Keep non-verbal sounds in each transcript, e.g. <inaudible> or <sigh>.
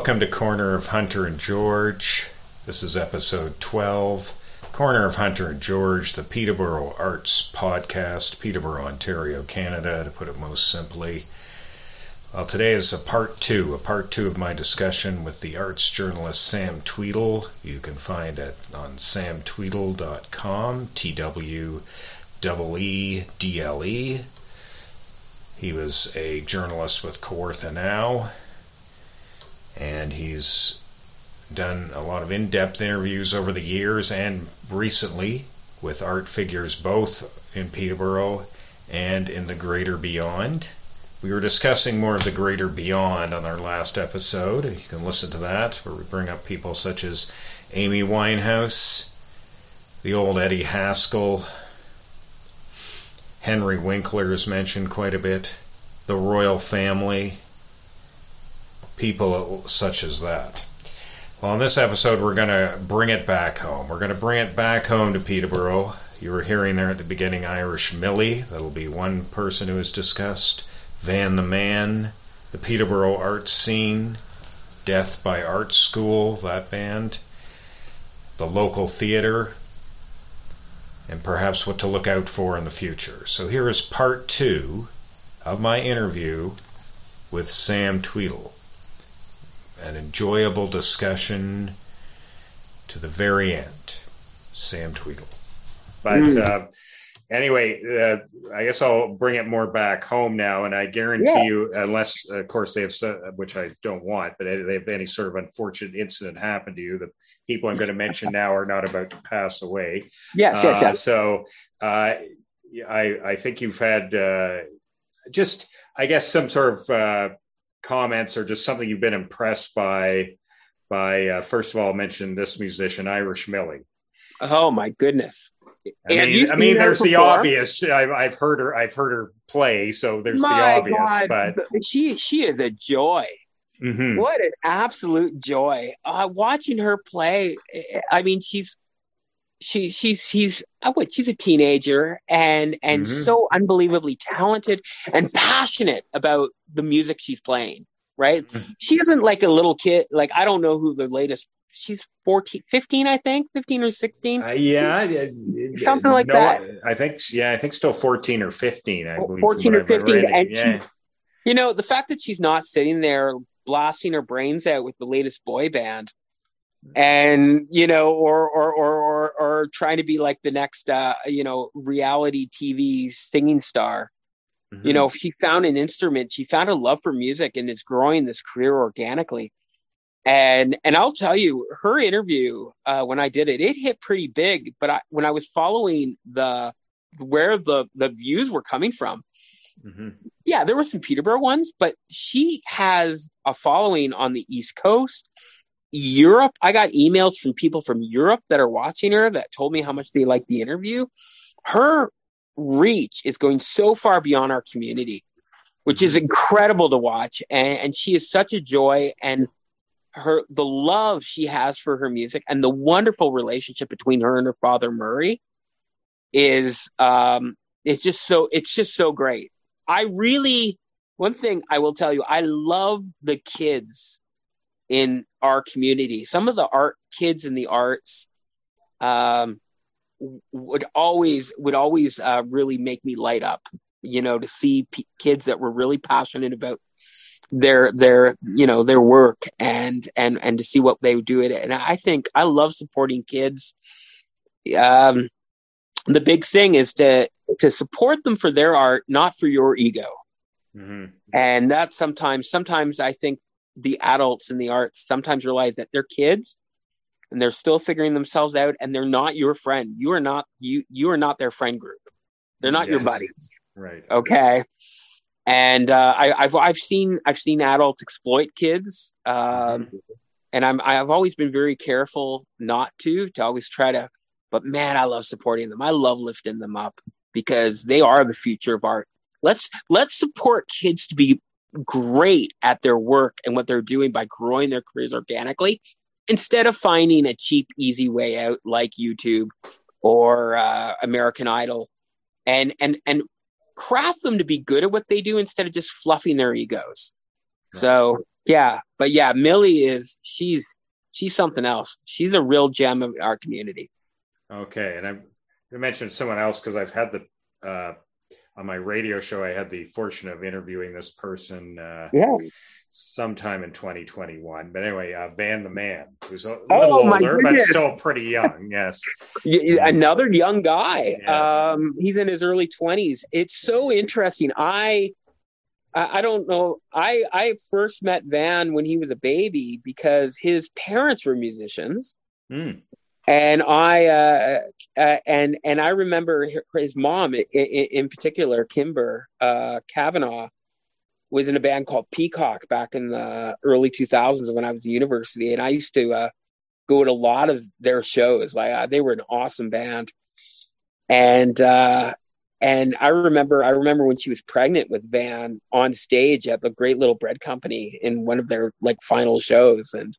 Welcome to Corner of Hunter and George. This is episode 12. Corner of Hunter and George, the Peterborough Arts Podcast, Peterborough, Ontario, Canada, to put it most simply. Well, today is a part two, a part two of my discussion with the arts journalist Sam Tweedle. You can find it on samtweedle.com, T W E E D L E. He was a journalist with Kawartha Now, and he's done a lot of in depth interviews over the years and recently with art figures both in Peterborough and in the greater beyond. We were discussing more of the greater beyond on our last episode. You can listen to that, where we bring up people such as Amy Winehouse, the old Eddie Haskell, Henry Winkler is mentioned quite a bit, the royal family, people such as that. Well, in this episode, we're going to bring it back home. We're going to bring it back home to Peterborough. You were hearing there at the beginning Irish Millie. That'll be one person who is discussed. Van the Man, the Peterborough art scene, Death by Art School, that band, the local theater, and perhaps what to look out for in the future. So here is part two of my interview with Sam Tweedle. An enjoyable discussion to the very end. Sam Tweedle. But uh, anyway, uh, I guess I'll bring it more back home now, and I guarantee Yeah. you, unless of course they have, which I don't want, but they have any sort of unfortunate incident happen to you, the people I'm going to mention <laughs> now are not about to pass away. Yes, yes, Uh, yes. So uh, I I think you've had uh, just I guess some sort of uh, comments or just something you've been impressed by. By uh, first of all, mention this musician Irish Millie. Oh my goodness. I Have mean, I mean, her there's the obvious. I've, I've heard her. I've heard her play, so there's the obvious. God, But she she is a joy. mhm. What an absolute joy. Uh, watching her play. I mean, she's she she's she's uh, what she's a teenager and and Mhm. so unbelievably talented and passionate about the music she's playing. Right? Mhm. She isn't like a little kid. Like I don't know who the latest. She's 14, 15, I think, fifteen or sixteen. Uh, yeah, yeah, Something like no, that. I think. Yeah, I think still 14 or 15. I 14 or what I've been 15, and yeah. she- You know, the fact that she's not sitting there blasting her brains out with the latest boy band and, you know, or or or or, or trying to be like the next uh, you know, reality TV singing star. Mhm. You know, she found an instrument, she found a love for music and is growing this career organically. And and I'll tell you, her interview uh, when I did it, it hit pretty big. But I, when I was following the where the the views were coming from, Mhm. yeah, there were some Peterborough ones, but she has a following on the East Coast, Europe. I got emails from people from Europe that are watching her that told me how much they liked the interview. Her reach is going so far beyond our community, which is incredible to watch. And, and she is such a joy and her the love she has for her music and the wonderful relationship between her and her father Murray is um it's just so it's just so great. I really one thing I will tell you, I love the kids in our community. Some of the art kids in the arts um would always would always uh, really make me light up. You know, to see p- kids that were really passionate about their their you know their work and and and to see what they would do it. And I think I love supporting kids. Um, the big thing is to to support them for their art, not for your ego. Mhm. And that sometimes, sometimes I think the adults in the arts sometimes realize that they're kids and they're still figuring themselves out and they're not your friend. You are not you you are not their friend group. They're not your buddies. Right. Okay. And uh, I, I've I've seen I've seen adults exploit kids. Um, and I'm I've always been very careful not to to always try to but man I love supporting them. I love lifting them up because they are the future of art. Let's let's support kids to be great at their work and what they're doing by growing their careers organically instead of finding a cheap easy way out like YouTube or uh, American Idol and and and craft them to be good at what they do instead of just fluffing their egos. So yeah, but yeah, Millie is she's she's something else. She's a real gem of our community. Okay, and I'm I mentioned someone else because I've had the uh, on my radio show. I had the fortune of interviewing this person. Uh, yeah. Sometime in 2021, but anyway, uh, Van the Man, who's a Oh, little my older but still pretty young. Yes. <laughs> Another young guy. Yes. Um, he's in his early twenties. It's so interesting. I, I don't know. I I first met Van when he was a baby because his parents were musicians, Hmm. And I uh, uh, and and I remember his mom in, in particular, Kimber uh, Kavanaugh, was in a band called Peacock back in the early 2000s when I was at university, and I used to uh, go to a lot of their shows. Like uh, they were an awesome band, and uh, and I remember I remember when she was pregnant with Van on stage at the Great Little Bread Company in one of their like final shows, and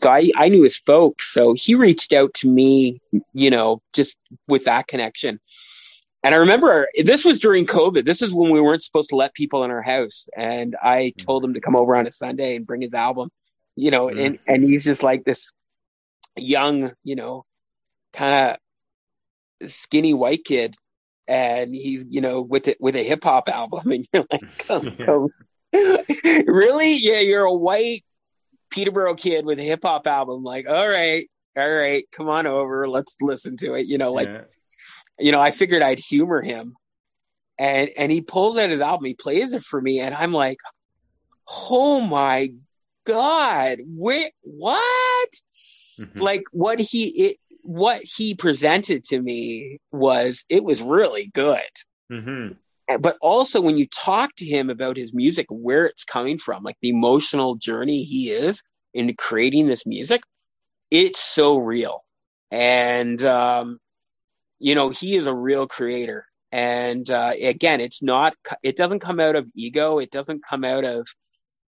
so I I knew his folks. So he reached out to me, you know, just with that connection. And I remember this was during COVID. This is when we weren't supposed to let people in our house, and I mm. told him to come over on a Sunday and bring his album, you know, mm. and and he's just like this young, you know, kind of skinny white kid, and he's you know with it with a hip hop album, <laughs> and you're like, <laughs> come, come. <laughs> really? Yeah, you're a white Peterborough kid with a hip hop album. Like, all right, all right, come on over, let's listen to it. You know, like Yeah. you know, I figured I'd humor him. And and he pulls out his album, he plays it for me, and I'm like, oh my God, wait, what? Mhm. Like what he it, what he presented to me was it was really good. Mhm. And- But also when you talk to him about his music, where it's coming from, like the emotional journey he is in creating this music, it's so real. And um, you know, he is a real creator. And uh, again, it's not, it doesn't come out of ego. It doesn't come out of,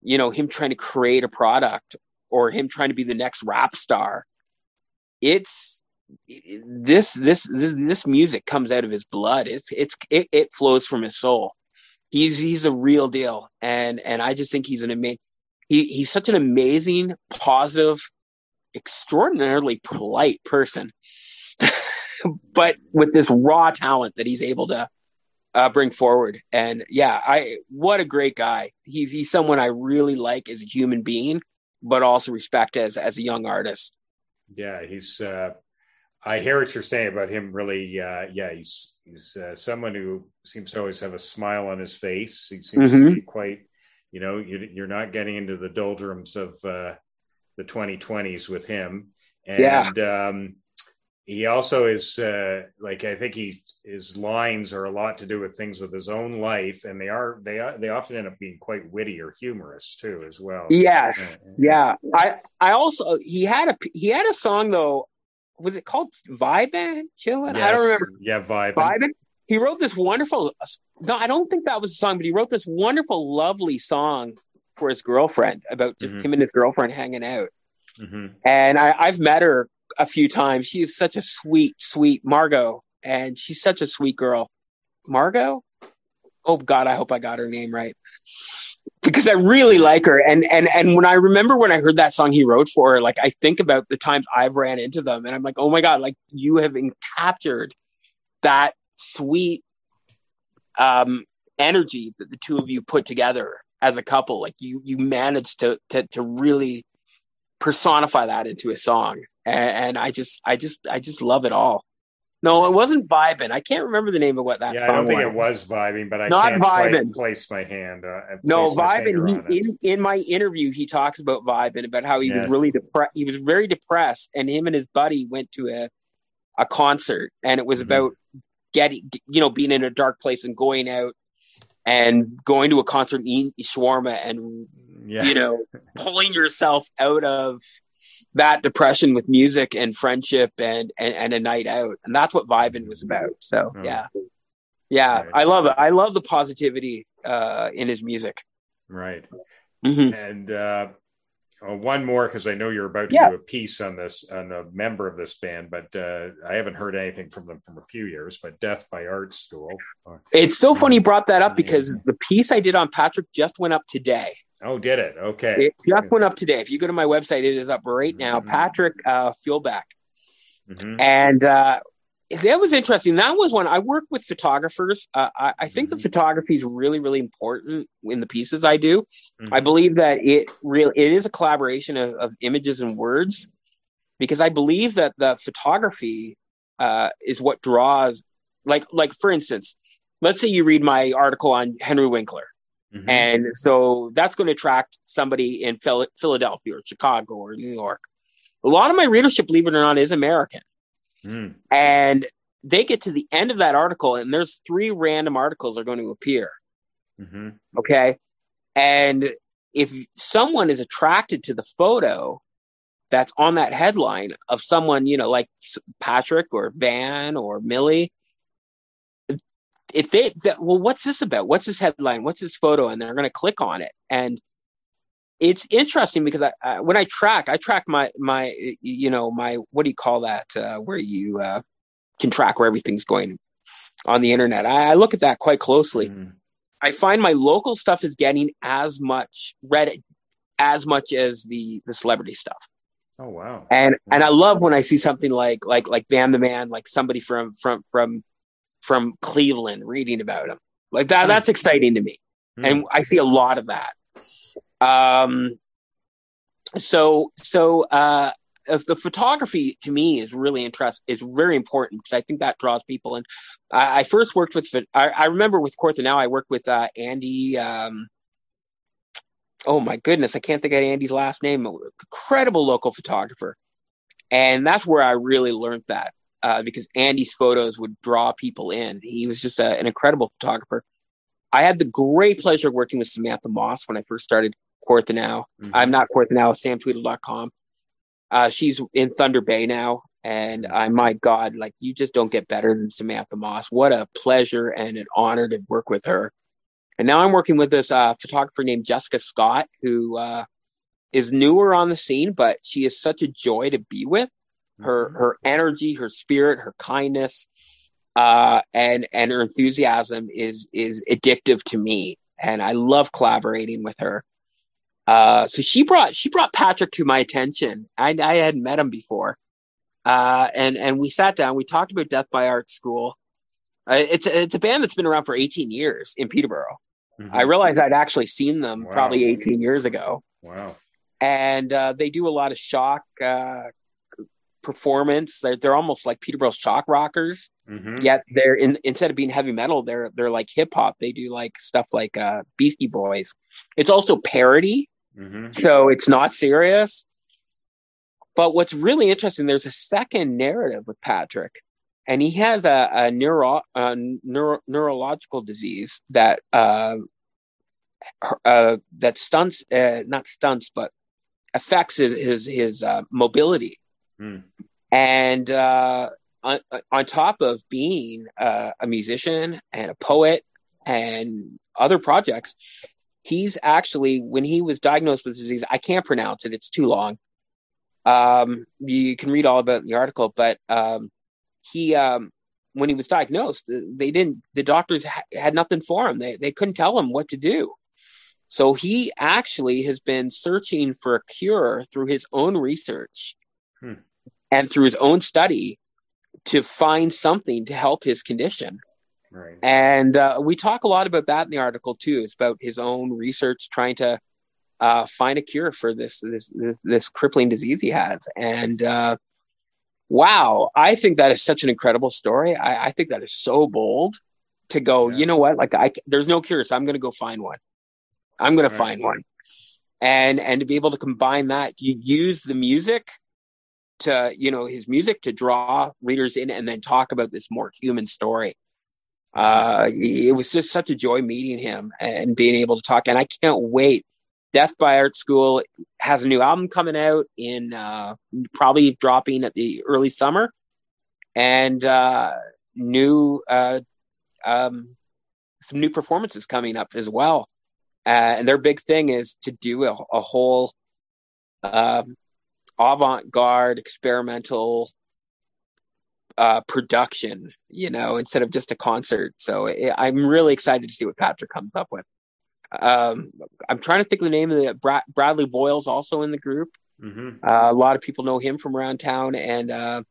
you know, him trying to create a product or him trying to be the next rap star. It's this, this, this music comes out of his blood. It's, it's, it, it flows from his soul. He's, he's a real deal. And, and I just think he's an amazing, he, he's such an amazing, positive, extraordinarily polite person <laughs> but with this raw talent that he's able to uh, bring forward. And yeah, I what a great guy. He's he's someone I really like as a human being, but also respect as as a young artist. Yeah, he's. Uh, I hear what you're saying about him. Really, uh, yeah, he's he's uh, someone who seems to always have a smile on his face. He seems to Mhm. be quite. You know, you, you're not getting into the doldrums of uh, the 2020s with him, and Yeah. um, he also is uh, like I think he his lines are a lot to do with things with his own life, and they are they are they often end up being quite witty or humorous too, as well. Yes. Yeah. I I also he had a he had a song though. Was it called Vibin? Chillin'? I don't remember. Yeah, vibe. Vibin. He wrote this wonderful. No, I don't think that was a song, but he wrote this wonderful, lovely song for his girlfriend about just Mhm. him and his girlfriend hanging out. hmm and I, I've met her a few times. She is such a sweet, sweet Margot, and she's such a sweet girl. Margot? Oh God, I hope I got her name right because I really like her. And and and when I remember when I heard that song he wrote for her, like I think about the times I've ran into them, and I'm like, oh my God, like you have captured that sweet um, energy that the two of you put together as a couple. Like you you managed to to to really personify that into a song and, and i just i just i just love it all no it wasn't vibing i can't remember the name of what that yeah, song I don't think was it was vibing, but I Not can't vibing. place my hand. Uh, no place finger vibing he, in, in my interview he talks about vibing about how he was really depressed he was very depressed and him and his buddy went to a a concert and it was Mhm. about getting you know being in a dark place and going out and going to a concert eating shawarma and yeah. you know, pulling yourself out of that depression with music and friendship and, and, and a night out. And that's what Vibin was about. So Oh. yeah. Yeah. Right. I love it. I love the positivity uh, in his music. right. Mhm. And uh, oh, one more because I know you're about to Yeah. do a piece on this on a member of this band, but uh, I haven't heard anything from them from a few years. But Death by Art School. Uh, It's so funny you brought that up because the piece I did on Patrick just went up today. Oh, did it? Okay. It just went up today. If you go to my website, it is up right now. Mhm. Patrick uh, Fuelback. Mhm. And uh, that was interesting. That was one I work with photographers. Uh, I, I think Mhm. the photography is really, really important in the pieces I do. I believe that it really it is a collaboration of, of images and words because I believe that the photography uh, is what draws. Like, like for instance, let's say you read my article on Henry Winkler. Mhm. And so that's going to attract somebody in Philadelphia or Chicago or New York. A lot of my readership, believe it or not, is American. Mm. And they get to the end of that article, and there's three random articles are going to appear. Mhm. Okay. And if someone is attracted to the photo that's on that headline of someone, you know, like Patrick or Van or Millie, if they, that, well, what's this about? What's this headline? What's this photo? And they're going to click on it. And it's interesting because I, I, when I track, I track my, my, you know, my, what do you call that? Uh, where you uh, can track where everything's going on the internet. I, I look at that quite closely. Mhm. I find my local stuff is getting as much Reddit as much as the the celebrity stuff. Oh wow. And and I love when I see something like like like Van the Man, like somebody from from from from Cleveland reading about him. Like that that's exciting to me. Hmm. And I see a lot of that. Um so so uh if the photography to me is really interest is very important because I think that draws people in. I, I first worked with I, I remember with Kawartha Now I worked with uh, Andy. Um, oh my goodness, I can't think of Andy's last name. Incredible local photographer, and that's where I really learned that uh, because Andy's photos would draw people in. He was just a, an incredible photographer. I had the great pleasure of working with Samantha Moss when I first started Kawartha Now. Mhm. I'm not Kawartha Now, samtweedle.com. Uh, she's in Thunder Bay now. And I, my God, like you just don't get better than Samantha Moss. What a pleasure and an honor to work with her. And now I'm working with this uh, photographer named Jessica Scott, who uh, is newer on the scene, but she is such a joy to be with. Her Mhm. her energy, her spirit, her kindness, uh, and and her enthusiasm is is addictive to me, and I love collaborating with her. Uh, so she brought she brought Patrick to my attention. I, I hadn't met him before, uh, and and we sat down. We talked about Death by Art School. Uh, it's it's a band that's been around for 18 years in Peterborough. Mhm. I realized I'd actually seen them Wow. probably 18 years ago, Wow. and uh, they do a lot of shock uh, performance. They're, they're almost like Peterborough's shock rockers. Mhm. Yet they're in, instead of being heavy metal, they're they're like hip hop. They do like stuff like uh, Beastie Boys. It's also parody, Mhm. so it's not serious. But what's really interesting, there's a second narrative with Patrick, and he has a, a neuro, a neuro neurological disease that uh, uh, that stunts, uh, not stunts, but affects his his, his uh, mobility. Mm. And uh, on, on top of being uh, a musician and a poet and other projects, he's actually when he was diagnosed with disease, I can't pronounce it; it's too long. Um, you can read all about it in the article, but um, he um, when he was diagnosed, they didn't. The doctors ha- had nothing for him. They they couldn't tell him what to do. So he actually has been searching for a cure through his own research Hmm. And through his own study to find something to help his condition. Right. And uh, we talk a lot about that in the article too. It's about his own research trying to uh, find a cure for this this this, this crippling disease he has. And uh, wow, I think that is such an incredible story. I, I think that is so bold to go. Yeah. You know what? Like I, there's no cure, so I'm going to go find one. I'm going Right. to find one. And and to be able to combine that, you use the music to you know his music to draw readers in, and then talk about this more human story. Uh it was just such a joy meeting him and being able to talk. And i can't wait. Death by art school has a new album coming out in uh probably dropping at the early summer. And uh new uh um some new performances coming up as well. Uh, and their big thing is to do a, a whole um avant-garde experimental uh, production, you know, instead of just a concert. So i I'm really excited to see what Patrick comes up with. um, I'm trying to think of the name of the Brad, Bradley Boyle's also in the group. Mm-hmm. Uh, a lot of people know him from around town, and uh,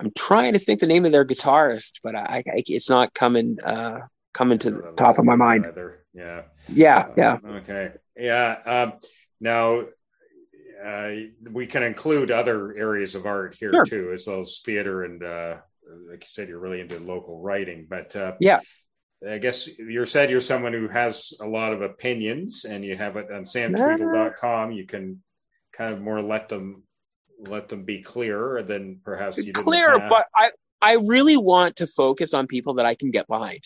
I'm trying to think the name of their guitarist, but I, I it's not coming uh, coming to the top of my mind. Either. Yeah. Yeah. Yeah. Okay. Yeah. Um, now, uh, we can include other areas of art here Sure. too, as well as theater and, uh, like you said, you're really into local writing. But uh, Yeah. I guess you said you're someone who has a lot of opinions, and you have it on samtweedle.com. You can kind of more let them let them be clearer than perhaps you did in the Clear, but I I really want to focus on people that I can get behind.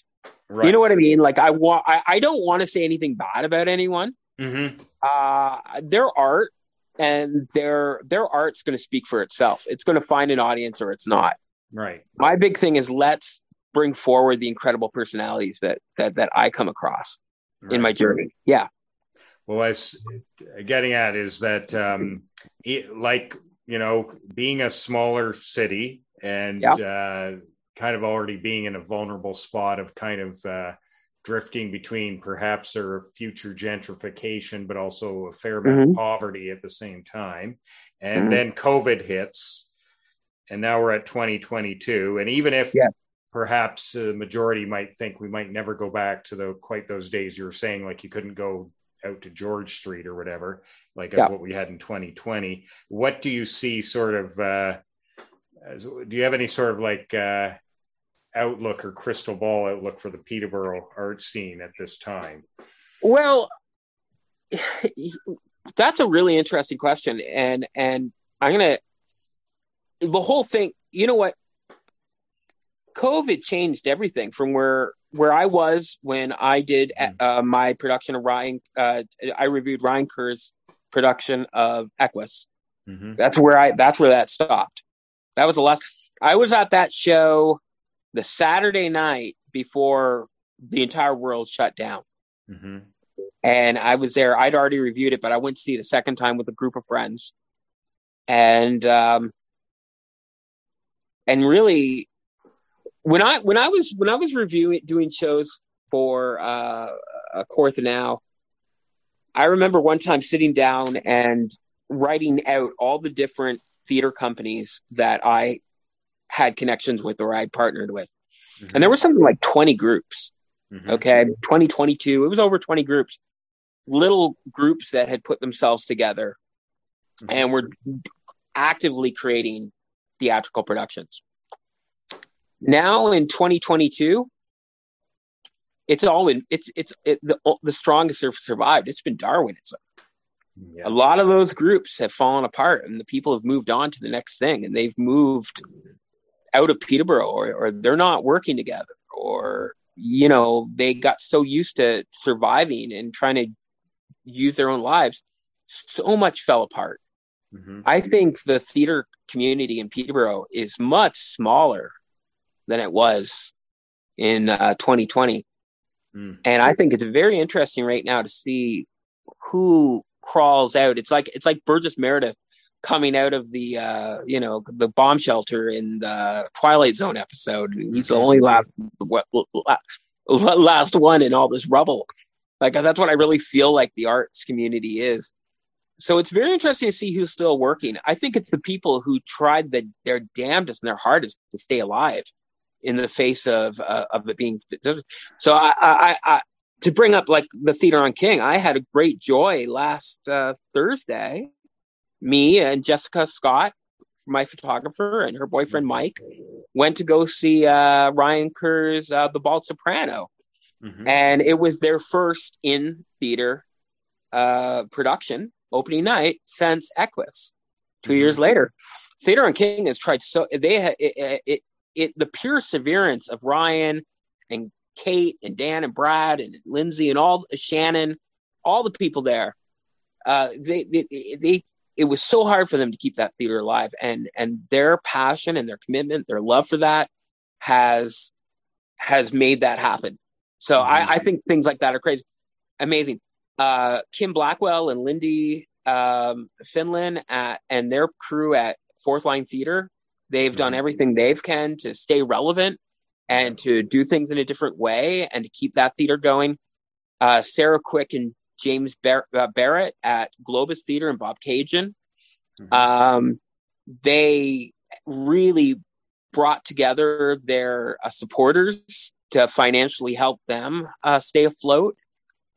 right. You know what I mean? Like I want I, I don't want to say anything bad about anyone. Mm-hmm. uh their art and their their art's going to speak for itself it's going to find an audience or it's not Right. my big thing is let's bring forward the incredible personalities that that that i come across right. in my journey yeah Well, I was getting at is that, um, it, like, you know, being a smaller city and Yeah. uh, kind of already being in a vulnerable spot of kind of uh, drifting between perhaps their future gentrification, but also a fair amount Mhm. of poverty at the same time. And Mhm. then COVID hits, and now we're at 2022. And even if Yeah. perhaps the majority might think we might never go back to the quite those days you were saying, like you couldn't go out to George Street or whatever, like Yeah. what we had in 2020. What do you see sort of, uh, as, do you have any sort of like uh, outlook or crystal ball outlook for the Peterborough art scene at this time? well that's a really interesting question and and i'm going to the whole thing you know what covid changed everything from where where i was when i did uh, my production of ryan uh, i reviewed ryan kerr's production of equus Mm-hmm. That's where I that's where that stopped. That was the last I was at that show the Saturday night before the entire world shut down. Mm-hmm. And I was there. I'd already reviewed it, but I went to see it a second time with a group of friends. And um and really when I when I was when I was reviewing doing shows for uh a Kawartha Now, I remember one time sitting down and writing out all the different theater companies that I had connections with or I partnered with. And there was something like 20 groups. Mm-hmm. Okay. 2022, it was over 20 groups, little groups that had put themselves together Mhm. and were actively creating theatrical productions. Now in 2022, it's all in it's it's it, the the strongest have survived. It's been Darwinism. Yeah. A lot of those groups have fallen apart, and the people have moved on to the next thing, and they've moved out of Peterborough, or, or they're not working together, or you know they got so used to surviving and trying to use their own lives, so much fell apart. Mm-hmm. I think the theater community in Peterborough is much smaller than it was in uh, 2020. Mm. And I think it's very interesting right now to see who crawls out. It's like it's like Burgess Meredith coming out of the uh, you know the bomb shelter in the Twilight Zone episode. He's the only last what, last one in all this rubble. Like that's what I really feel like the arts community is. So it's very interesting to see who's still working. I think it's the people who tried the, their damnedest and their hardest to stay alive in the face of uh, of it being. So I, I, I to bring up like the theater on King, I had a great joy last uh, Thursday. Me and Jessica Scott, my photographer, and her boyfriend Mike went to go see uh, Ryan Kerr's uh, The Bald Soprano, Mm-hmm. and it was their first in theater uh, production opening night since Equus. 2 Mhm. years later, Theater on King has tried so they had it, it, it the perseverance of Ryan and Kate and Dan and Brad and Lindsay and all Shannon, all the people there. Uh, they, they they it was so hard for them to keep that theater alive, and and their passion and their commitment, their love for that has has made that happen. So. I, I think things like that are crazy, amazing. Uh, Kim Blackwell and Lindy um, Finlan at, and their crew at Fourth Line Theater, they've done Mhm. everything they've can to stay relevant and to do things in a different way and to keep that theater going. uh, Sarah Quick and James Bar- uh, Barrett at Globus Theater and Bobcaygeon. Mm-hmm. Um, they really brought together their uh, supporters to financially help them uh, stay afloat.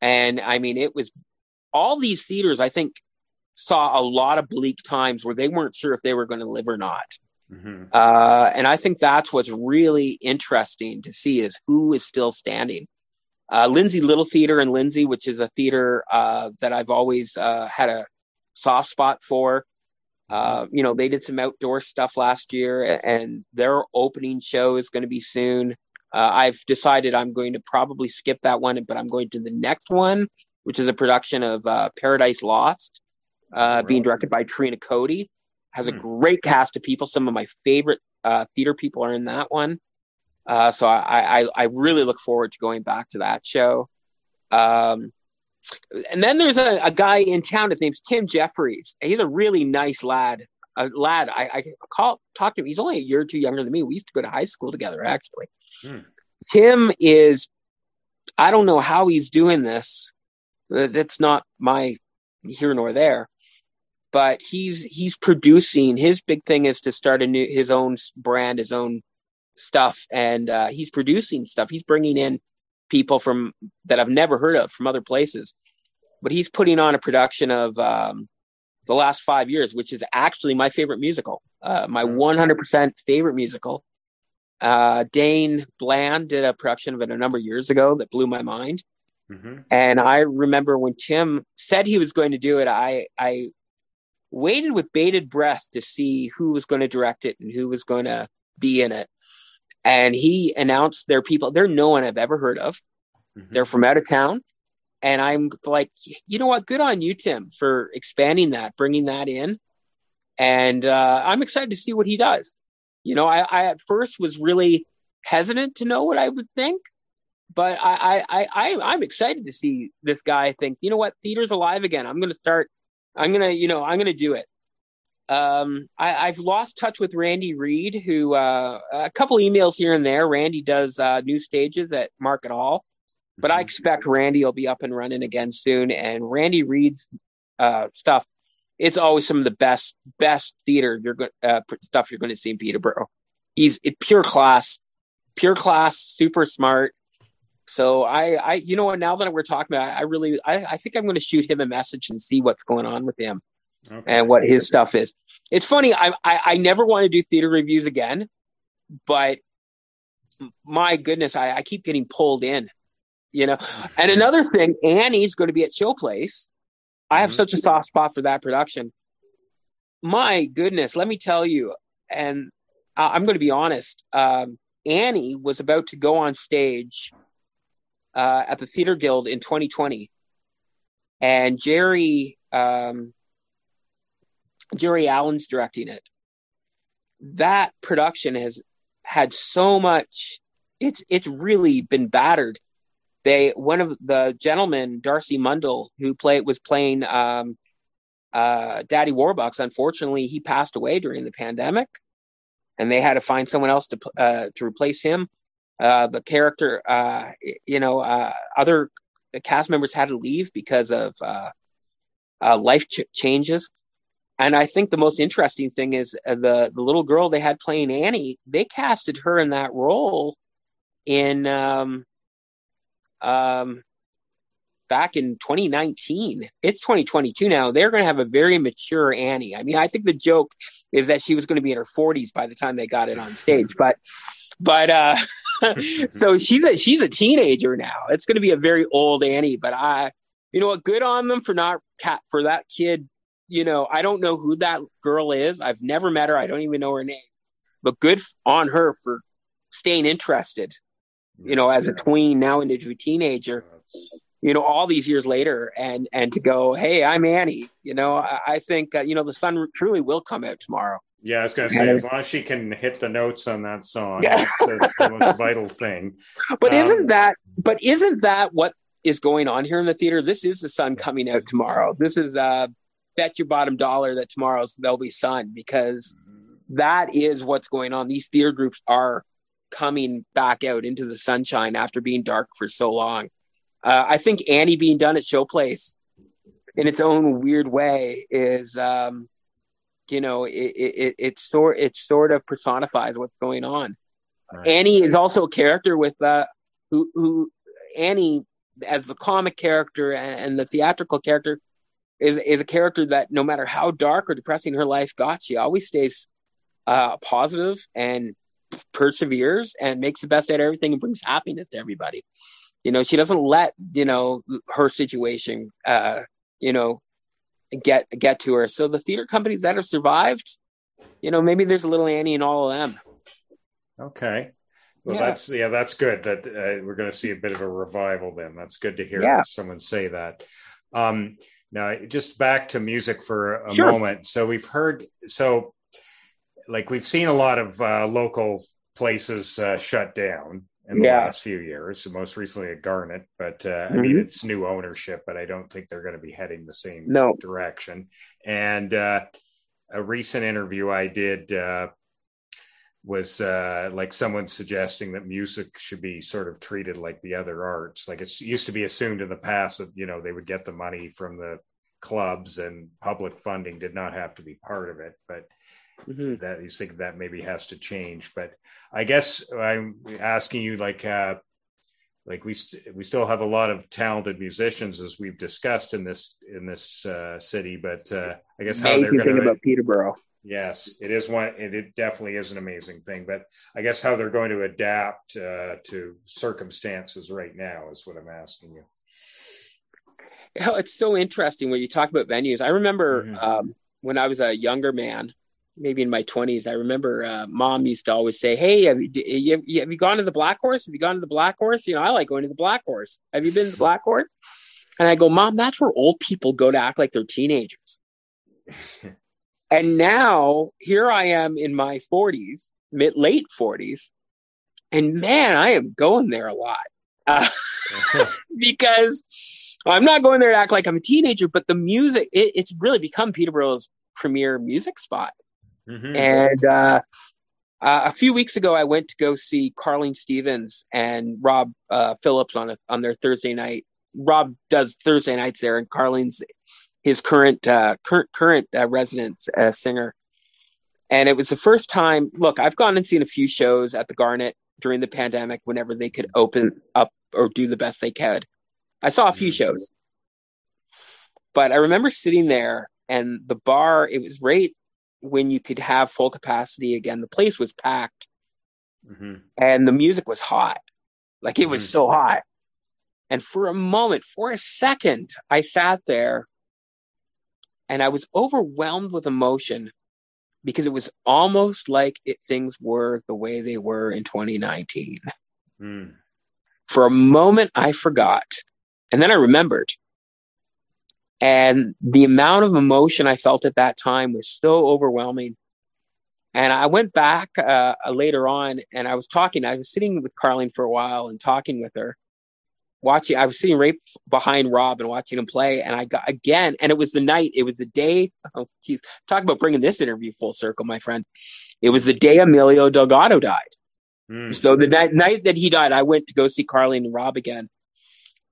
And I mean, it was all these theaters, I think, saw a lot of bleak times where they weren't sure if they were going to live or not. Mm-hmm. Uh, and I think that's what's really interesting to see is who is still standing. Uh, Lindsay Little Theater in Lindsay, which is a theater uh, that I've always uh, had a soft spot for. Uh, you know, they did some outdoor stuff last year, and their opening show is going to be soon. Uh, I've decided I'm going to probably skip that one, but I'm going to the next one, which is a production of uh, Paradise Lost, uh, being directed by Trina Cody. Has a hmm. great cast of people. Some of my favorite uh, theater people are in that one. Uh, so I, I, I really look forward to going back to that show. Um, and then there's a, a guy in town. His name's Tim Jeffries. He's a really nice lad. A lad. I, I call talk to him. He's only a year or two younger than me. We used to go to high school together, actually. Hmm. Tim is. I don't know how he's doing this. That's not my here nor there. But he's he's producing. His big thing is to start a new his own brand, his own stuff, and uh, he's producing stuff. He's bringing in people from that I've never heard of from other places. But he's putting on a production of um, the last five years, which is actually my favorite musical, uh, my 100% favorite musical. Uh, Dane Bland did a production of it a number of years ago that blew my mind. Mm-hmm. And I remember when Tim said he was going to do it, I, I waited with bated breath to see who was going to direct it and who was going to be in it and he announced their people. They're no one I've ever heard of. Mm-hmm. They're from out of town. And I'm like, you know what? Good on you, Tim, for expanding that, bringing that in. And uh, I'm excited to see what he does. You know, I, I at first was really hesitant to know what I would think, but I, I, I, I'm excited to see this guy think, you know what, theater's alive again. I'm going to start. I'm going to, you know, I'm going to do it. Um, I, have lost touch with Randy Reed, who uh, a couple emails here and there. Randy does uh, new stages at Market Hall, but I mm-hmm. expect Randy will be up and running again soon. And Randy Reed's uh, stuff, it's always some of the best best theater you're going uh, stuff you're going to see in Peterborough. He's pure class, pure class, super smart. So I, I, you know what? Now that we're talking about, it, I really, I, I think I'm going to shoot him a message and see what's going on with him okay. and what his stuff is. It's funny. I, I, I never want to do theater reviews again, but my goodness, I, I keep getting pulled in. You know, and another thing, Annie's going to be at Showplace. I have mm-hmm. such a soft spot for that production. My goodness, let me tell you, and I'm going to be honest. Um, Annie was about to go on stage uh, at the Theater Guild in 2020, and Jerry um, Jerry Allen's directing it. That production has had so much. It's it's really been battered. They one of the gentlemen, Darcy Mundell, who played was playing um, uh, Daddy Warbucks. Unfortunately, he passed away during the pandemic, and they had to find someone else to uh, to replace him. Uh, the character, uh, you know, uh, other cast members had to leave because of uh, uh, life ch- changes. And I think the most interesting thing is uh, the the little girl they had playing Annie. They casted her in that role in um, um, back in 2019. It's 2022 now. They're going to have a very mature Annie. I mean, I think the joke is that she was going to be in her 40s by the time they got it on stage, but but uh, <laughs> so she's a she's a teenager now. It's going to be a very old Annie. But I, you know what? Good on them for not cat for that kid you know, I don't know who that girl is. I've never met her. I don't even know her name. But good on her for staying interested, you know, as a tween, now into a teenager, you know, all these years later and, and to go, Hey, I'm Annie, you know, I, I think, uh, you know, the sun truly will come out tomorrow. Yeah, I was going to say, as long as she can hit the notes on that song, yeah. that's, that's the most <laughs> vital thing. But um, isn't that, but isn't that what is going on here in the theater? This is the sun coming out tomorrow. This is, uh, bet your bottom dollar that tomorrow's there'll be sun because that is what's going on. These theater groups are coming back out into the sunshine after being dark for so long. Uh, I think Annie being done at Showplace in its own weird way is, um, you know, it, it, it, sort it sort of personifies what's going on. Right. Annie is also a character with uh, who who Annie as the comic character and, and the theatrical character is is a character that no matter how dark or depressing her life got, she always stays uh, positive and perseveres and makes the best out of everything and brings happiness to everybody. You know, she doesn't let you know her situation, uh, you know, get get to her. So the theater companies that have survived, you know, maybe there's a little Annie in all of them. Okay. Well, yeah. that's yeah, that's good. That uh, we're going to see a bit of a revival. Then that's good to hear yeah. someone say that. Um, now, just back to music for a sure. moment. So we've heard so, like we've seen a lot of uh, local places uh, shut down in the yeah. last few years. Most recently at Garnet, but uh, mm-hmm. I mean mm-hmm. it's new ownership, but I don't think they're going to be heading the same no. direction. And uh, a recent interview I did uh, was uh, like someone suggesting that music should be sort of treated like the other arts. Like it used to be assumed in the past that you know they would get the money from the clubs and public funding did not have to be part of it, but mm-hmm. that you think that maybe has to change. But I guess I'm asking you like. Uh, like we st- we still have a lot of talented musicians as we've discussed in this in this uh, city, but uh, I guess how amazing they're thing about Peterborough Yes, it is one. It, it, definitely is an amazing thing, but I guess how they're going to adapt uh, to circumstances right now is what I'm asking you. You it's so interesting when you talk about venues. I remember mm-hmm. um, when I was a younger man, maybe in my 20s, I remember uh, mom used to always say, Hey, have you, have you, gone to the Black Horse? Have you gone to the Black Horse? You know, I like going to the Black Horse. Have you been to the Black Horse? And I go, Mom, that's where old people go to act like they're teenagers. <laughs> And now here I am in my 40s, mid late 40s, and man, I am going there a lot uh, <laughs> <laughs> because I'm not going there to act like I'm a teenager, but the music, it, it's really become Peterborough's premier music spot. Mm-hmm. And uh, uh, a few weeks ago, I went to go see Carlene Stevens and Rob uh, Phillips on a, on their Thursday night. Rob does Thursday nights there, and Carlene's his current uh, current current uh, resident uh, singer. And it was the first time. Look, I've gone and seen a few shows at the Garnet during the pandemic, whenever they could open up or do the best they could. I saw a few mm-hmm. shows, but I remember sitting there and the bar. It was right when you could have full capacity again. The place was packed, mm-hmm. and the music was hot. Like it was mm-hmm. so hot. And for a moment, for a second, I sat there and I was overwhelmed with emotion because it was almost like it, things were the way they were in 2019. Mm. For a moment, I forgot. And then I remembered. And the amount of emotion I felt at that time was so overwhelming. And I went back uh, later on and I was talking, I was sitting with Carlene for a while and talking with her watching, I was sitting right behind Rob and watching him play. And I got again, and it was the night, it was the day. <laughs> Oh, geez, talk about bringing this interview full circle, my friend. It was the day Emilio Delgado died. Mm. So the night, night that he died, I went to go see Carly and Rob again.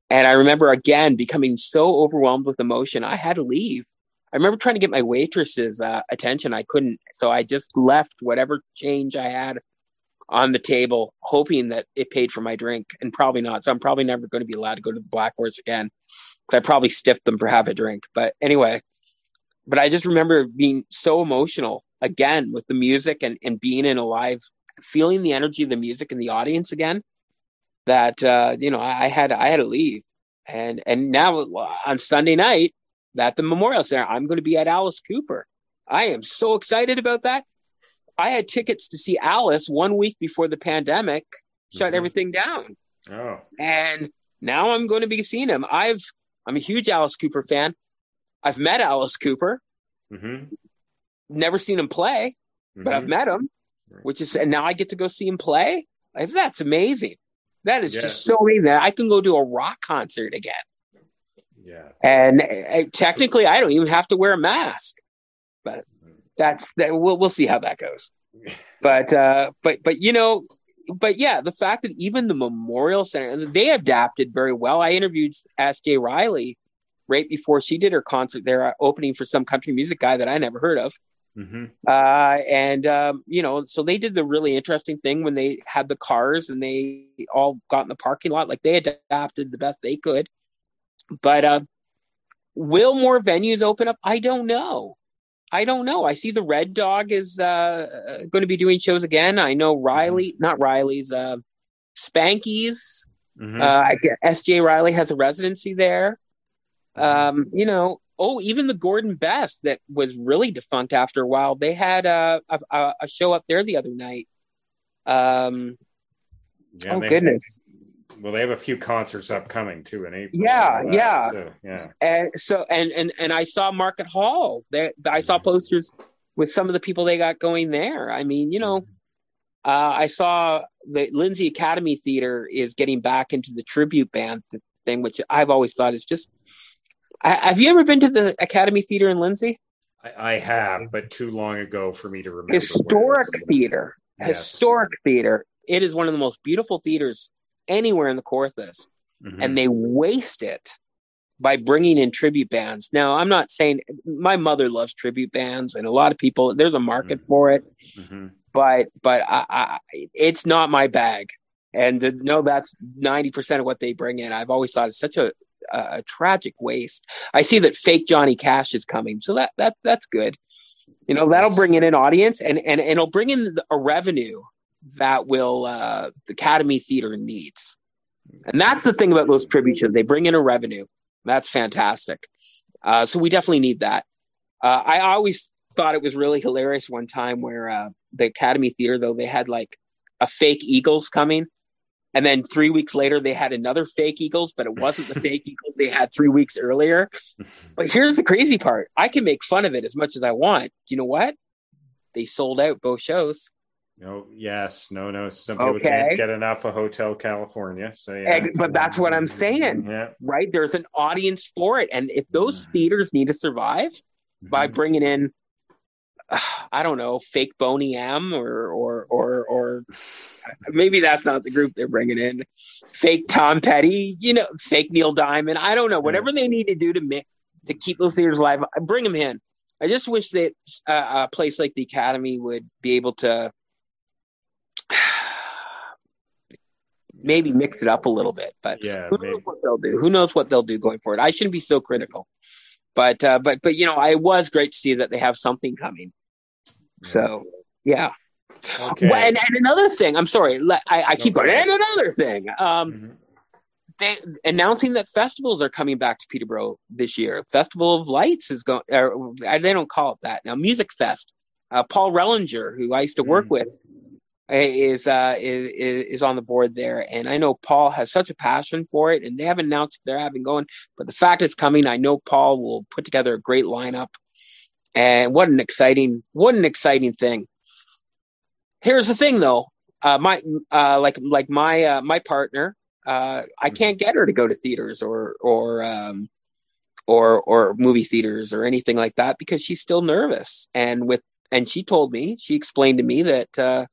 And I remember again becoming so overwhelmed with emotion, I had to leave. I remember trying to get my waitress's uh, attention. I couldn't. So I just left whatever change I had on the table, hoping that it paid for my drink, and probably not. So I'm probably never going to be allowed to go to the Black Horse again because I probably stiffed them for half a drink. But anyway, but I just remember being so emotional again with the music and, and being in a live, feeling the energy of the music and the audience again. That uh, you know, I, I had I had to leave, and and now on Sunday night at the Memorial Center, I'm going to be at Alice Cooper. I am so excited about that. I had tickets to see Alice one week before the pandemic shut mm-hmm. everything down. Oh. And now I'm going to be seeing him. I've I'm a huge Alice Cooper fan. I've met Alice Cooper. Mm-hmm. Never seen him play, mm-hmm. but I've mm-hmm. met him, which is and now I get to go see him play. Like, that's amazing. That is yeah. just so amazing. I can go to a rock concert again. Yeah. And uh, technically, I don't even have to wear a mask. But that's that we'll we'll see how that goes. But uh, but but you know, but yeah, the fact that even the Memorial Center they adapted very well. I interviewed S.J. Riley right before she did her concert there, uh, opening for some country music guy that I never heard of. Mm-hmm. Uh, and um, you know, so they did the really interesting thing when they had the cars and they all got in the parking lot. Like they adapted the best they could. But uh, will more venues open up? I don't know. I don't know. I see the Red Dog is uh, going to be doing shows again. I know Riley, mm-hmm. not Riley's, uh, Spanky's. Mm-hmm. Uh, SJ Riley has a residency there. Mm-hmm. Um, you know, oh, even the Gordon Best that was really defunct after a while. They had a a, a show up there the other night. Um, yeah, oh goodness. Well, they have a few concerts upcoming too in April. Yeah, yeah, so, yeah. And so, and and and I saw Market Hall. There, I saw mm-hmm. posters with some of the people they got going there. I mean, you know, mm-hmm. uh, I saw the Lindsay Academy Theater is getting back into the tribute band thing, which I've always thought is just have you ever been to the Academy Theater in Lindsay? I, I have, but too long ago for me to remember. Historic theater. Yes. Historic theater. It is one of the most beautiful theaters anywhere in the Kawarthas. Mm-hmm. And they waste it by bringing in tribute bands. Now, I'm not saying my mother loves tribute bands, and a lot of people. There's a market mm-hmm. for it, mm-hmm. but but I, I, it's not my bag. And the, no, that's ninety percent of what they bring in. I've always thought it's such a a tragic waste. I see that fake Johnny Cash is coming, so that that that's good. You know, that'll bring in an audience and and, and it'll bring in a revenue that will uh, the Academy Theater needs. And that's the thing about those tribute shows; they bring in a revenue. That's fantastic. Uh, so we definitely need that. Uh, I always thought it was really hilarious one time where uh, the Academy Theater, though, they had like a fake Eagles coming and then three weeks later, they had another fake Eagles, but it wasn't the <laughs> fake Eagles they had three weeks earlier. But here's the crazy part I can make fun of it as much as I want. You know what? They sold out both shows. No, yes, no, no. Some people okay. can't get enough of Hotel California. So, yeah. But that's what I'm saying, yeah. right? There's an audience for it, and if those theaters need to survive mm-hmm. by bringing in <sighs> I don't know, fake Boney M or or or or <sighs> maybe that's not the group they're bringing in. Fake Tom Petty, you know, fake Neil Diamond. I don't know. Whatever they need to do to make to keep those theaters alive, bring them in. I just wish that uh, a place like the Academy would be able to maybe mix it up a little bit. But yeah, who knows what they'll do? Who knows what they'll do going forward? I shouldn't be so critical. But uh, but but you know, it was great to see that they have something coming. So yeah. Okay. Well, and, and, another thing, I'm sorry, I, I keep going. And another thing, um, mm-hmm. they announcing that festivals are coming back to Peterborough this year. Festival of Lights is going. Or, they don't call it that now. Music Fest. Uh, Paul Rellinger, who I used to work mm-hmm. with, is, uh, is is on the board there, and I know Paul has such a passion for it, and they haven't announced they're having going, but the fact it's coming, I know Paul will put together a great lineup and what an exciting, what an exciting thing. Here's the thing though. Uh, my, uh, like, like my, uh, my partner, uh, I mm-hmm. can't get her to go to theaters or, or, um, or, or movie theaters or anything like that because she's still nervous. And with, and she told me, she explained to me that, uh,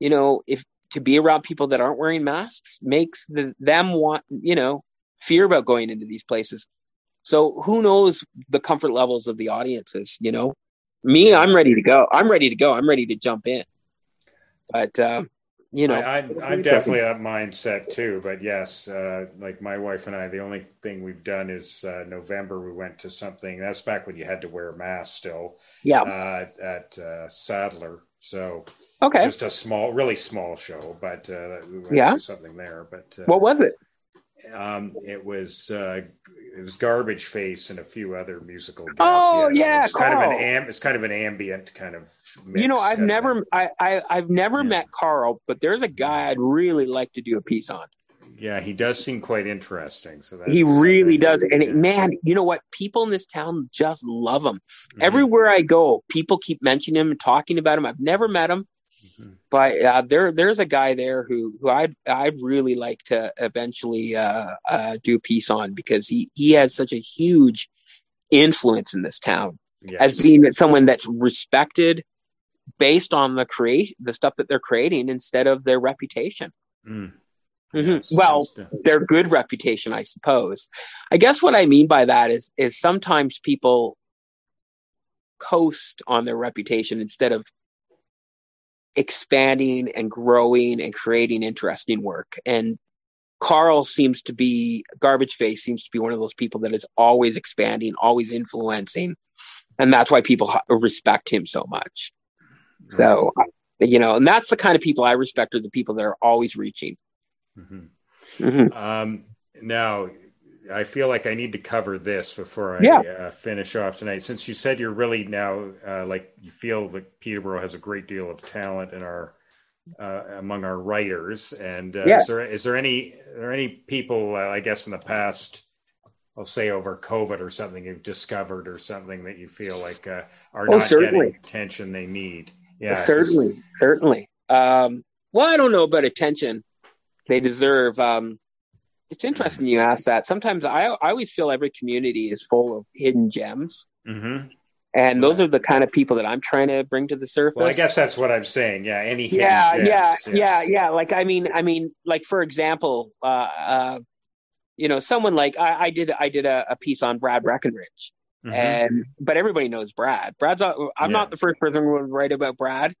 you know, if to be around people that aren't wearing masks makes the, them want, you know, fear about going into these places. So who knows the comfort levels of the audiences, you know? Me, I'm ready to go. I'm ready to go. I'm ready to jump in. But uh, you know, I, am definitely that mindset too. But yes, uh, like my wife and I, the only thing we've done is uh, November we went to something. That's back when you had to wear a mask still. Yeah. Uh, at uh, Sadleir, so okay, just a small, really small show, but uh, we yeah. something there. But uh, what was it? Um, it was uh, it was Garbage Face and a few other musical. Oh yeah, yeah it's kind of an am- it's kind of an ambient kind of. you know, I've never I, I I've never yeah. met Carl, but there's a guy I'd really like to do a piece on. Yeah, he does seem quite interesting. So he really does, and it, man, you know what? People in this town just love him. Mm-hmm. Everywhere I go, people keep mentioning him and talking about him. I've never met him, but uh, there there's a guy there who who I'd I'd really like to eventually uh, uh, do a piece on because he he has such a huge influence in this town yes. as being someone that's respected based on the create the stuff that they're creating instead of their reputation. Mm. Mhm. Well, their good reputation, I suppose. I guess what I mean by that is is sometimes people coast on their reputation instead of expanding and growing and creating interesting work. And Carl seems to be garbage face seems to be one of those people that is always expanding, always influencing, and that's why people respect him so much. So, you know, and that's the kind of people I respect are the people that are always reaching. Mhm. Mhm. Um, now, I feel like I need to cover this before I Yeah. uh, finish off tonight. Since you said you're really now uh, like you feel that Peterborough has a great deal of talent in our uh, among our writers, and uh, Yes. is there is there any are there any people uh, I guess in the past, I'll say over COVID or something you've discovered or something that you feel like uh, are Oh, not certainly. getting attention they need? Yeah, certainly, certainly. Um, well, I don't know about attention they deserve. Um, it's interesting you ask that. Sometimes I, I always feel every community is full of hidden gems, hmm and those are the kind of people that I'm trying to bring to the surface. Well, I guess that's what I'm saying. Yeah, any hidden yeah, gems, yeah, yeah, yeah. Like I mean, I mean, like for example, uh, uh, you know, someone like I, I did, I did a, a piece on Brad Breckenridge, Mhm. and but everybody knows Brad. Brad's. Not, I'm Yeah. not the first person who would write about Brad,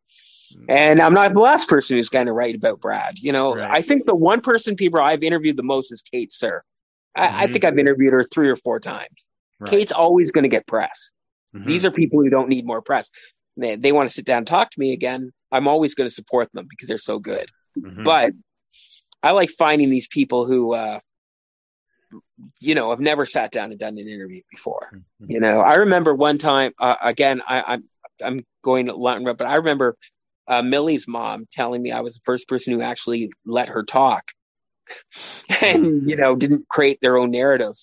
and I'm not the last person who's going to write about Brad. You know, Right. I think the one person people I've interviewed the most is Kate Suhr. I, I Mhm. think I've interviewed her three or four times. Right. Kate's always going to get press. Mhm. These are people who don't need more press. They, they want to sit down and talk to me again. I'm always going to support them because they're so good. Mhm. But I like finding these people who, uh, you know, have never sat down and done an interview before. Mhm. You know, I remember one time. Uh, again, I, I'm I'm going to Latin, but I remember uh, Millie's mom telling me I was the first person who actually let her talk, <laughs> and you know, didn't create their own narrative.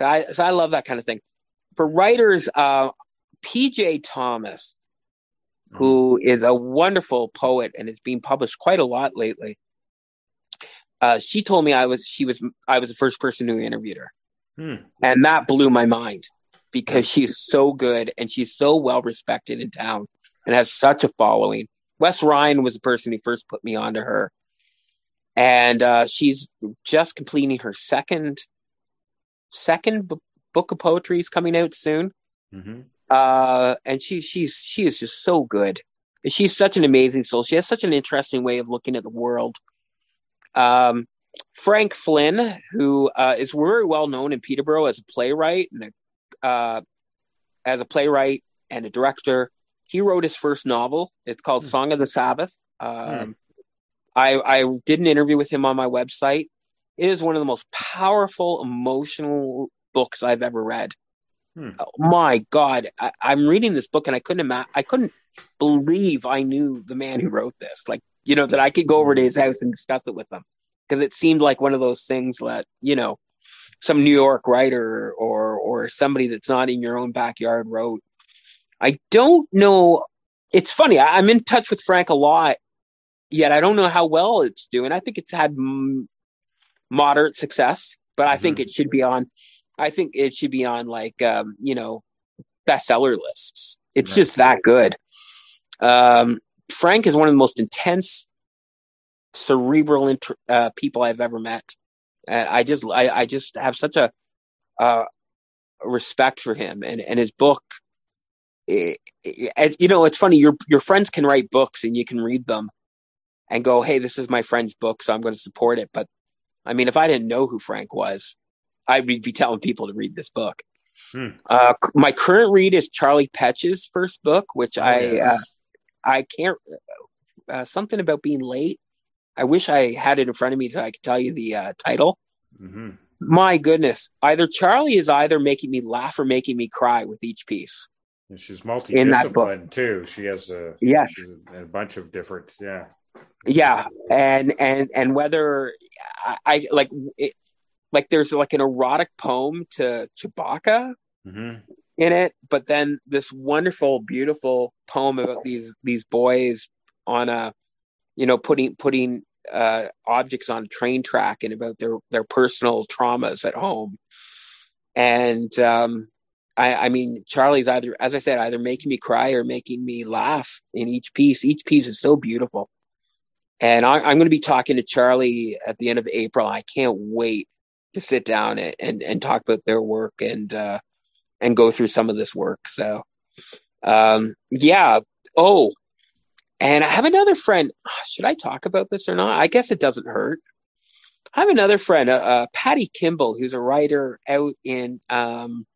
I, so I love that kind of thing. For writers, uh, P.J. Thomas, who is a wonderful poet and is being published quite a lot lately. Uh, she told me I was she was I was the first person who interviewed her, Hmm. and that blew my mind because she's so good and she's so well respected in town and has such a following. Wes Ryan was the person who first put me onto her, and uh, she's just completing her second second bu- book of poetry is coming out soon. Mhm. uh and she she's she is just so good. And she's such an amazing soul. She has such an interesting way of looking at the world. Um frank flynn who uh is very well known in peterborough as a playwright and a, uh as a playwright and a director he wrote his first novel. It's called Hmm. song of the sabbath. Um i i did an interview with him on my website. It is one of the most powerful emotional books i've ever read. Hmm. oh my god. I, i'm reading this book and i couldn't ima- i couldn't believe i knew the man who wrote this. Like you know that i could go over to his house and discuss it with him. Because it seemed like one of those things that you know some new york writer or or somebody that's not in your own backyard wrote i don't know it's funny I, i'm in touch with frank a lot yet i don't know how well it's doing. I think it's had mm, moderate success but i think Mhm. it should be on i think it should be on like um you know bestseller lists. It's Right. just that good. Um frank is one of the most intense cerebral int- uh, people i've ever met. And i just i, I just have such a uh respect for him. And and his book it, it, you know it's funny your your friends can write books and you can read them and go hey this is my friend's book so i'm going to support it but i mean if i didn't know who frank was i'd be telling people to read this book Hmm. uh, my current read is charlie petch's first book which Oh, i yes. uh, i can't uh, something about being late i wish i had it in front of me so i could tell you the uh, title Mhm. my goodness either charlie is either making me laugh or making me cry with each piece And she's In that book. multidisciplined too. She has a yes a, a bunch of different. Yeah. yeah and and and whether i, I like it, like there's like an erotic poem to chewbacca hmm in it but then this wonderful beautiful poem about these these boys on a you know putting putting uh objects on a train track and about their their personal traumas at home and um I, I mean, Charlie's either, as I said, either making me cry or making me laugh in each piece. Each piece is so beautiful. And I, am going to be talking to Charlie at the end of April. I can't wait to sit down and, and, and talk about their work and, uh, and go through some of this work. So, um, yeah. Oh, and I have another friend. Should I talk about this or not? I guess it doesn't hurt. I have another friend, uh, uh, Patty Kimball, who's a writer out in um,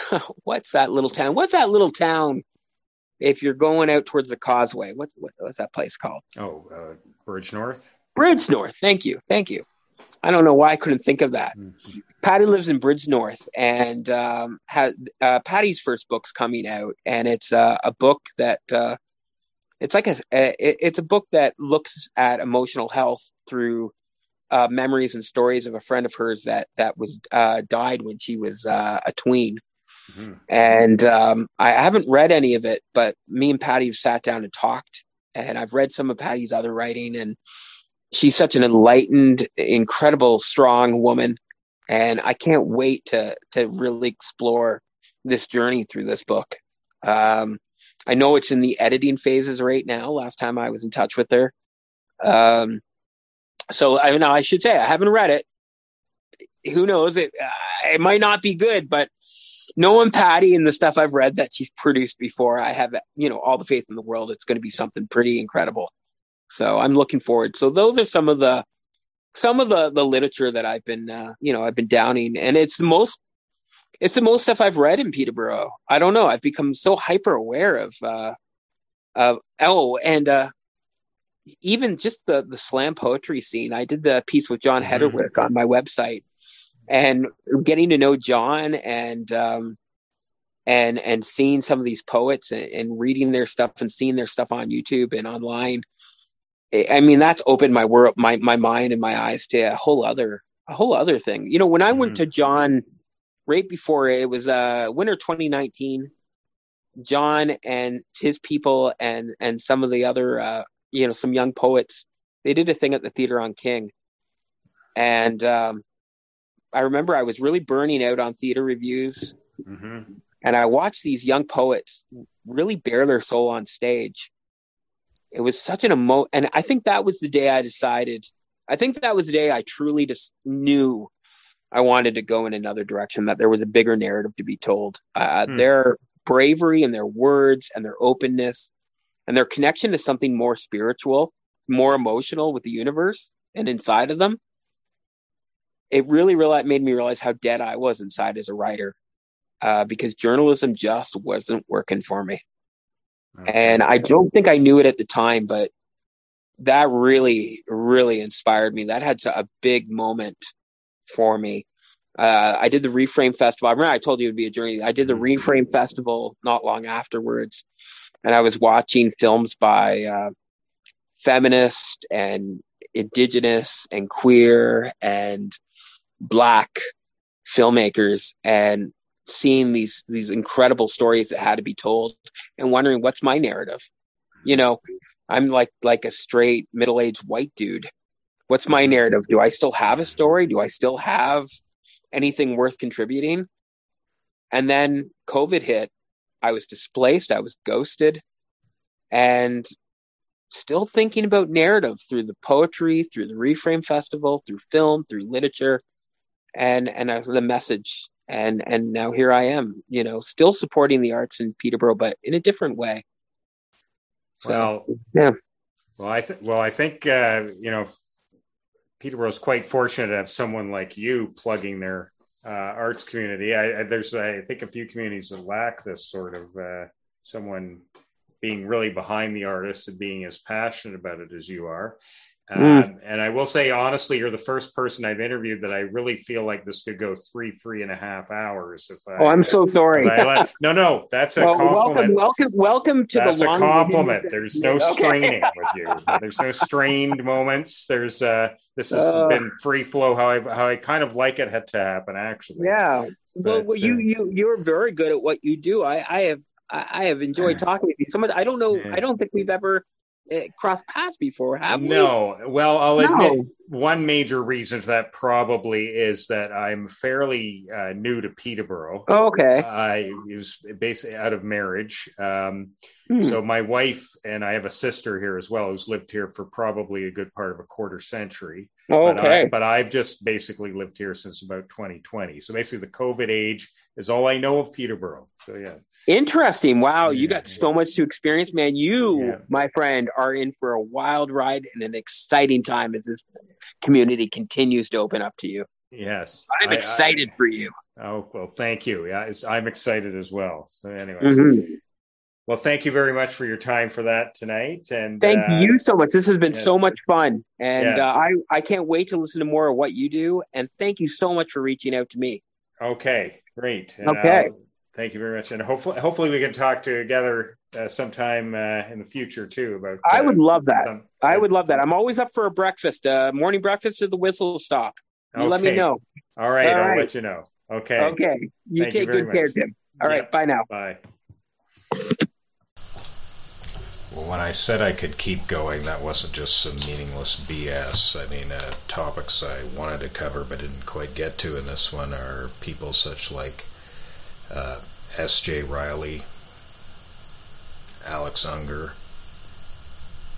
<laughs> what's that little town? What's that little town? If you're going out towards the causeway, what's what, what's that place called? Oh, uh, Bridgenorth. Bridge North. Thank you, thank you. I don't know why I couldn't think of that. Mm-hmm. Patty lives in Bridgenorth, and um, had uh, Patty's first book's coming out, and it's uh, a book that uh, it's like a, a, it's a book that looks at emotional health through uh, memories and stories of a friend of hers that that was uh, died when she was uh, a tween. Mm-hmm. And um, I haven't read any of it, but me and Patty have sat down and talked, and I've read some of Patty's other writing, and she's such an enlightened, incredible, strong woman, and I can't wait to to really explore this journey through this book. Um, I know it's in the editing phases right now. Last time I was in touch with her, um, so I mean, I should say I haven't read it. Who knows? It uh, it might not be good, but knowing Patty and the stuff I've read that she's produced before, I have you know all the faith in the world. It's going to be something pretty incredible. So I'm looking forward. So those are some of the some of the the literature that I've been uh, you know I've been downing, and it's the most it's the most stuff I've read in Peterborough. I don't know. I've become so hyper aware of uh, of oh, and uh, even just the the slam poetry scene. I did the piece with John mm-hmm. Hedderwick on my website, and getting to know John and um, and and seeing some of these poets and, and reading their stuff and seeing their stuff on YouTube and online I mean, that's opened my world, my my mind and my eyes to a whole other a whole other thing. You know, when I mm-hmm. went to John right before it was uh winter 2019, John and his people and and some of the other uh you know some young poets they did a thing at the theater on King, and um, I remember I was really burning out on theater reviews, mm-hmm. and I watched these young poets really bare their soul on stage it was such an emo and i think that was the day i decided i think that was the day i truly just knew i wanted to go in another direction that there was a bigger narrative to be told uh, hmm. their bravery and their words and their openness and their connection to something more spiritual more emotional with the universe and inside of them it really really made me realize how dead i was inside as a writer uh, because journalism just wasn't working for me and I don't think I knew it at the time, but that really, really inspired me. That had a big moment for me. Uh, I did the Reframe Festival. I remember I told you it would be a journey. I did the mm-hmm. Reframe Festival not long afterwards, and I was watching films by uh, feminist and indigenous and queer and black filmmakers, and seeing these these incredible stories that had to be told and wondering what's my narrative? You know i'm like like a straight middle-aged white dude. What's my narrative? Do i still have a story? Do i still have anything worth contributing? And then covid hit. I was displaced. I was ghosted. And still thinking about narrative through the poetry through the reframe festival through film through literature and and the message and and now here I am, you know, still supporting the arts in Peterborough, but in a different way. So, well, yeah. Well, I think well, I think uh, you know, Peterborough is quite fortunate to have someone like you plugging their uh, arts community. I, I, there's I think a few communities that lack this sort of uh, someone being really behind the artist and being as passionate about it as you are. Mm. Um, and I will say honestly, you're the first person I've interviewed that I really feel like this could go three, three and a half hours. If I, oh, I'm so sorry. let, <laughs> no, no, that's a well, compliment. Welcome, welcome, welcome to that's the. That's a compliment. There's no <laughs> okay. straining with you. There's no strained moments. There's uh, this has uh, been free flow. How I how I kind of like it had to happen actually. Yeah. But, well, you uh, you you're very good at what you do. I I have I have enjoyed talking with you. Someone I don't know. I don't think we've ever crossed paths before, have we? No. Well, I'll admit. One major reason for that probably is that I'm fairly uh, new to Peterborough. Oh, okay. I was basically out of marriage. Um, Hmm. So my wife and I have a sister here as well who's lived here for probably a good part of a quarter century. Oh, But, okay. I, but I've just basically lived here since about 2020. So basically, the COVID age is all I know of Peterborough. So yeah, Interesting. Wow, you Yeah, got so much to experience, man. You, Yeah. my friend, are in for a wild ride and an exciting time as this community continues to open up to you. yes, I'm I- I- excited for you. oh well, thank you. Yeah, I'm excited as well. So anyway, Mhm. well, thank you very much for your time for that tonight. And Thank uh, you so much. This has been yes. so much fun, and Yes. uh, I I can't wait to listen to more of what you do. And thank you so much for reaching out to me. Okay, great. And, Okay. uh, thank you very much, and hopefully, hopefully, we can talk together uh, sometime uh, in the future too. About I uh, would love that. some- I would love that. I'm always up for a breakfast, uh, morning breakfast at the Whistle Stop. You let me know. All right, All I'll right. let you know. Okay. Okay. You Thank take very good care, much. Tim. All right. Yep. Bye now. Bye. Well, when I said I could keep going, that wasn't just some meaningless BS. I mean, uh, topics I wanted to cover but didn't quite get to in this one are people such like uh, S.J. Riley, Alex Unger,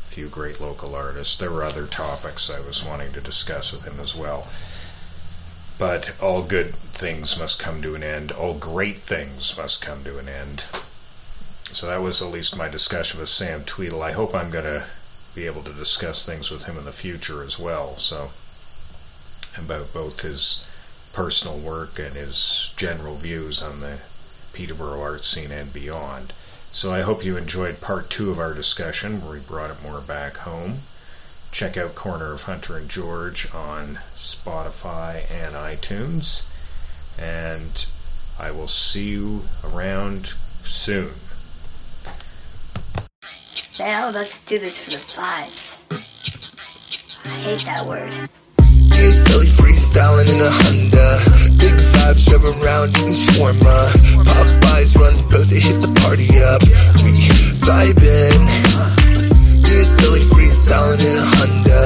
a few great local artists. There were other topics I was wanting to discuss with him as well. But all good things must come to an end. All great things must come to an end. So that was at least my discussion with Sam Tweedle. I hope I'm going to be able to discuss things with him in the future as well. So about both his personal work and his general views on the Peterborough art scene and beyond. So I hope you enjoyed part two of our discussion where we brought it more back home. Check out Corner of Hunter and George on Spotify and iTunes. And I will see you around soon. Now let's do this for the vibes. I hate that word. Yeah, silly freestyling in a Honda. Big vibes driving around eating shawarma. Popeyes runs about to hit the party up. We vibing. Yeah, silly freestyling in a Honda.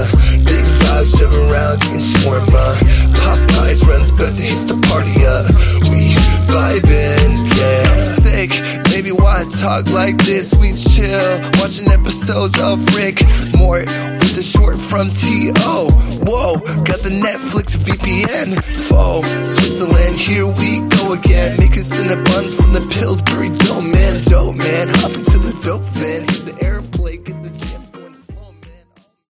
Big vibes driving around eating shawarma. Popeyes runs about to hit the party up. We vibing. Yeah, sick. Maybe why talk like this? We chill, watching episodes of Rick Mort with the short from T.O. Whoa, got the Netflix VPN. Faux, Switzerland, here we go again. Making cinnabons from the Pillsbury Dough, man. Dope, man. Hop into the dope van.